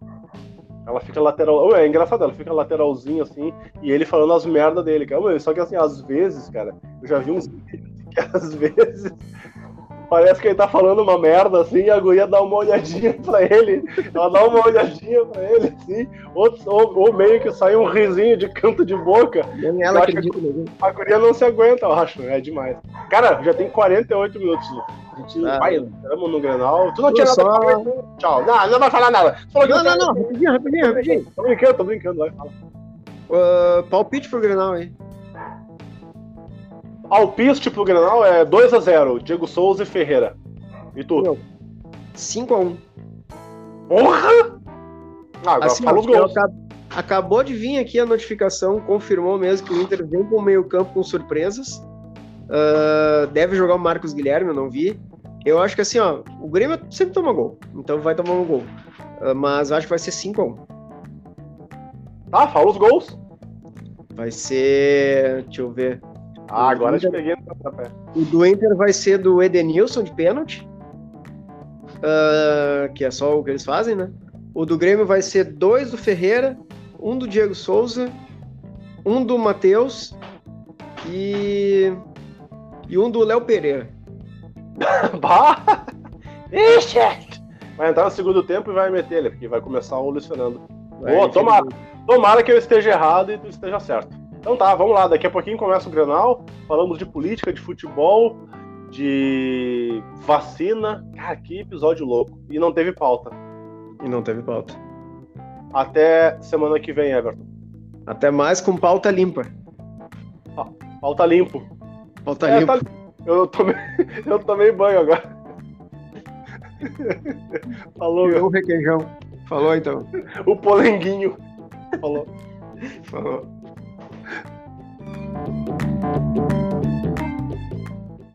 Ela fica lateral. É engraçado, ela fica lateralzinho assim, e ele falando as merdas dele, cara. Só que assim, às vezes, cara, eu já vi uns vídeos que às *laughs* vezes parece que ele tá falando uma merda assim, e a guria dá uma olhadinha *laughs* pra ele. Ela dá uma olhadinha pra ele, assim, ou, ou, ou meio que sai um risinho de canto de boca.
Nem ela acredita, né?
A guria não se aguenta, eu acho, é demais. Cara, já tem 48 minutos, a gente ah, vai, entramos no Grenal. Tu não tinha nada só... pra falar, Tchau. Não, não vai falar nada.
Falou não, não, não, rapidinho, rapidinho, rapidinho.
Tô brincando, tô brincando, vai, fala.
Uh, palpite pro Grenal aí.
Alpiste pro Grenal é 2x0, Diego Souza e Ferreira. E tu?
5x1.
Porra! Ah, agora assim, fala os gols.
Acabou de vir aqui a notificação, confirmou mesmo que o Inter vem pro meio campo com surpresas. Uh, deve jogar o Marcos Guilherme, eu não vi. Eu acho que assim, ó, o Grêmio sempre toma gol, então vai tomar um gol. Uh, mas acho que vai ser 5x1.
Tá, fala os gols.
Vai ser. Deixa eu ver.
Ah, agora eu te peguei no
papel. O do Inter vai ser do Edenilson de pênalti. Uh, que é só o que eles fazem, né? O do Grêmio vai ser dois do Ferreira, um do Diego Souza, um do Matheus e e um do Léo Pereira. *laughs*
bah! Ixi! Vai entrar no segundo tempo e vai meter ele, porque vai começar o Luiz Fernando. Boa, tomara, tomara que eu esteja errado e tu esteja certo. Então tá, vamos lá, daqui a pouquinho começa o Grenal, falamos de política, de futebol, de vacina. Cara, que episódio louco. E não teve pauta.
E não teve pauta.
Até semana que vem, Everton.
Até mais com pauta limpa.
Pauta limpo.
Pauta é, limpo. Tá...
Eu, tomei... *laughs* eu tomei banho agora.
Falou, meu. O requeijão. Falou então.
O polenguinho. Falou. *laughs*
Falou. Thank you.